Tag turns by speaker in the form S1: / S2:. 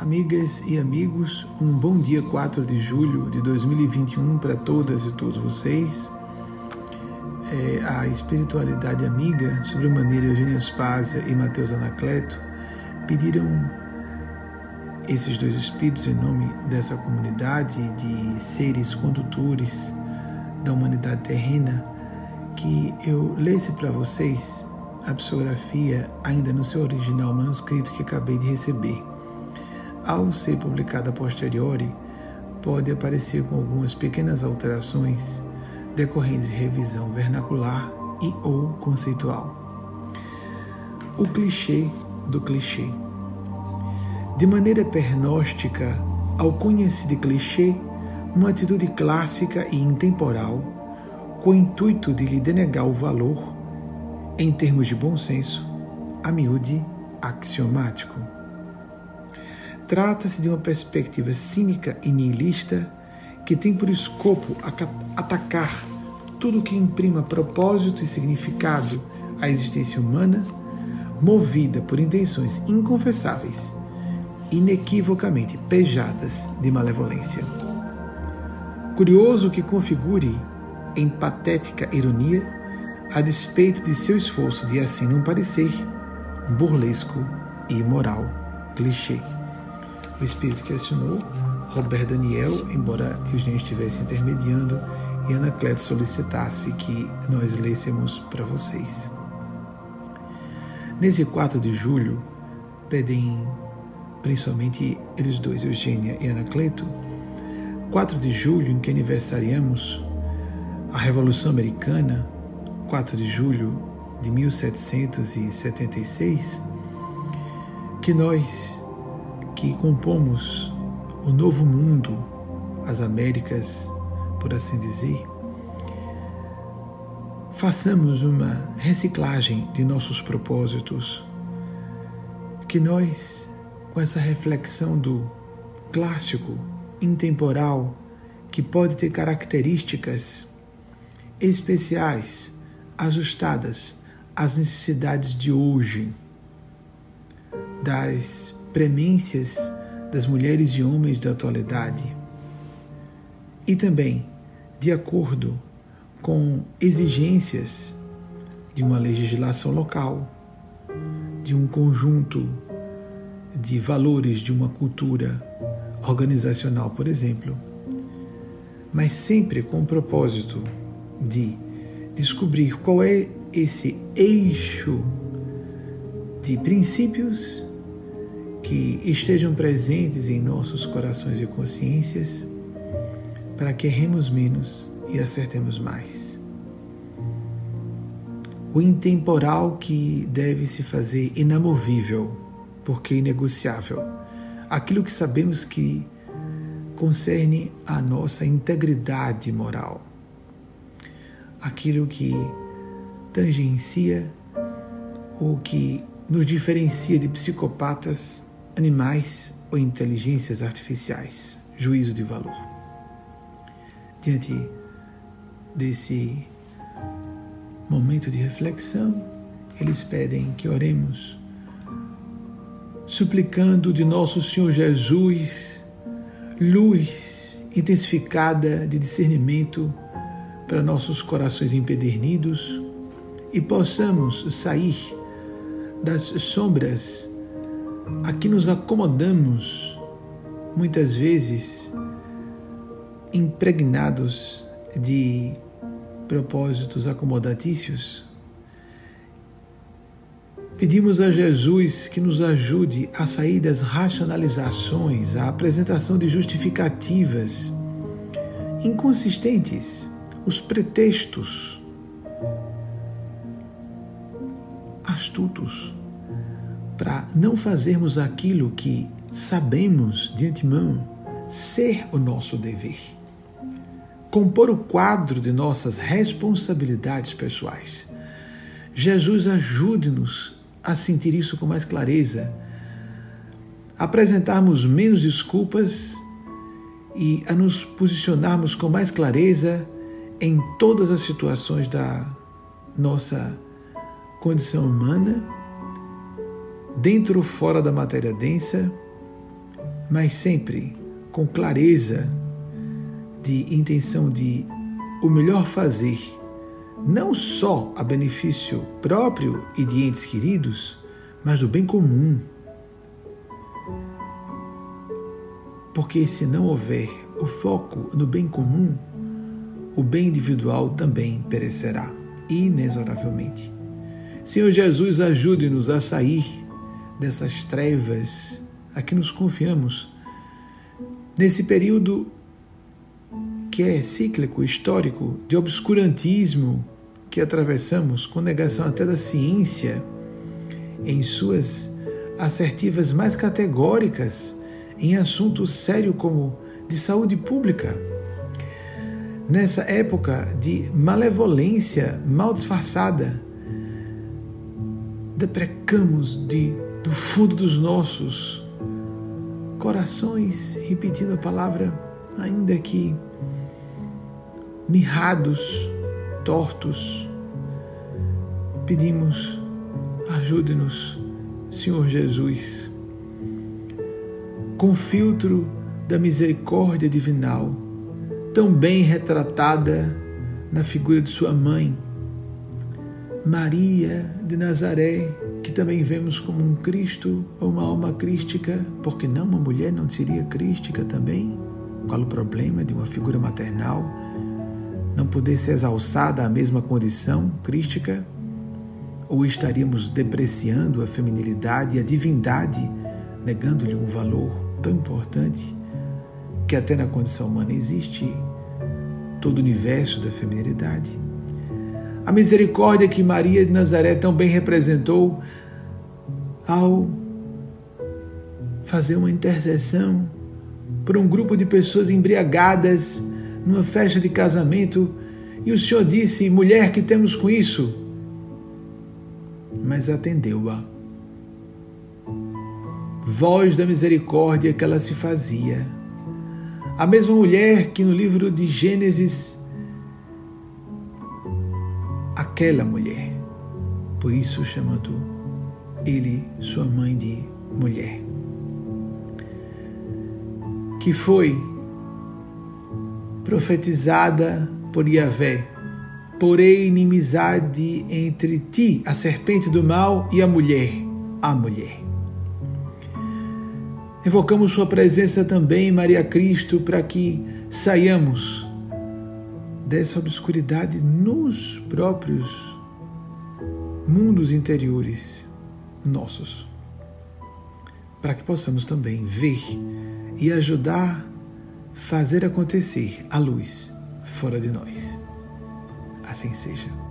S1: Amigas e amigos, um bom dia 4 de julho de 2021 para todas e todos vocês. É, a espiritualidade amiga, sobre maneira Eugênia Spásia e Mateus Anacleto, pediram esses dois espíritos em nome dessa comunidade de seres condutores da humanidade terrena que eu lesse para vocês a psicografia ainda no seu original manuscrito que acabei de receber ao ser publicada a posteriori, pode aparecer com algumas pequenas alterações decorrentes de revisão vernacular e ou conceitual. O clichê do clichê. De maneira pernóstica, ao conhecido clichê, uma atitude clássica e intemporal, com o intuito de lhe denegar o valor, em termos de bom senso, a miúde axiomático. Trata-se de uma perspectiva cínica e nihilista que tem por escopo atacar tudo que imprima propósito e significado à existência humana, movida por intenções inconfessáveis, inequivocamente pejadas de malevolência. Curioso que configure, em patética ironia, a despeito de seu esforço de assim não parecer, um burlesco e imoral clichê o espírito que assinou, Robert Daniel, embora Eugênio estivesse intermediando, e Anacleto solicitasse que nós lêssemos para vocês. Nesse 4 de julho, pedem principalmente eles dois, Eugênia e Anacleto, 4 de julho, em que aniversariamos a Revolução Americana, 4 de julho de 1776, que nós que compomos o novo mundo, as Américas, por assim dizer, façamos uma reciclagem de nossos propósitos, que nós, com essa reflexão do clássico, intemporal, que pode ter características especiais, ajustadas às necessidades de hoje, das premências das mulheres e homens da atualidade. E também de acordo com exigências de uma legislação local, de um conjunto de valores de uma cultura organizacional, por exemplo, mas sempre com o propósito de descobrir qual é esse eixo de princípios que estejam presentes em nossos corações e consciências, para que erremos menos e acertemos mais. O intemporal que deve se fazer inamovível, porque inegociável. Aquilo que sabemos que concerne a nossa integridade moral. Aquilo que tangencia ou que nos diferencia de psicopatas animais ou inteligências artificiais. Juízo de valor. Diante desse momento de reflexão, eles pedem que oremos, suplicando de nosso Senhor Jesus luz intensificada de discernimento para nossos corações empedernidos e possamos sair das sombras Aqui nos acomodamos, muitas vezes impregnados de propósitos acomodatícios. Pedimos a Jesus que nos ajude a sair das racionalizações, a apresentação de justificativas inconsistentes, os pretextos astutos para não fazermos aquilo que sabemos de antemão ser o nosso dever. Compor o quadro de nossas responsabilidades pessoais. Jesus ajude-nos a sentir isso com mais clareza, apresentarmos menos desculpas e a nos posicionarmos com mais clareza em todas as situações da nossa condição humana dentro ou fora da matéria densa, mas sempre com clareza de intenção de o melhor fazer, não só a benefício próprio e de entes queridos, mas do bem comum. Porque se não houver o foco no bem comum, o bem individual também perecerá inexoravelmente. Senhor Jesus, ajude-nos a sair dessas trevas a que nos confiamos nesse período que é cíclico, histórico, de obscurantismo que atravessamos, com negação até da ciência, em suas assertivas mais categóricas em assuntos sérios como de saúde pública. Nessa época de malevolência mal disfarçada, deprecamos de, do fundo dos nossos corações, repetindo a palavra, ainda que mirrados, tortos, pedimos, ajude-nos, Senhor Jesus, com filtro da misericórdia divinal, tão bem retratada na figura de Sua mãe, Maria de Nazaré, que também vemos como um Cristo ou uma alma crística, porque não uma mulher não seria crística também? Qual o problema de uma figura maternal não poder ser exalçada à mesma condição crística? Ou estaríamos depreciando a feminilidade e a divindade, negando-lhe um valor tão importante que até na condição humana existe todo o universo da feminilidade? A misericórdia que Maria de Nazaré tão bem representou ao fazer uma intercessão por um grupo de pessoas embriagadas numa festa de casamento e o Senhor disse: Mulher, que temos com isso? Mas atendeu-a. Voz da misericórdia que ela se fazia. A mesma mulher que no livro de Gênesis, aquela mulher, por isso chamando ele sua mãe de mulher, que foi profetizada por Yahvé. Porém, inimizade entre ti, a serpente do mal, e a mulher, a mulher. Evocamos Sua presença também, Maria Cristo, para que saiamos dessa obscuridade nos próprios mundos interiores nossos, para que possamos também ver e ajudar fazer acontecer a luz fora de nós. Assim seja.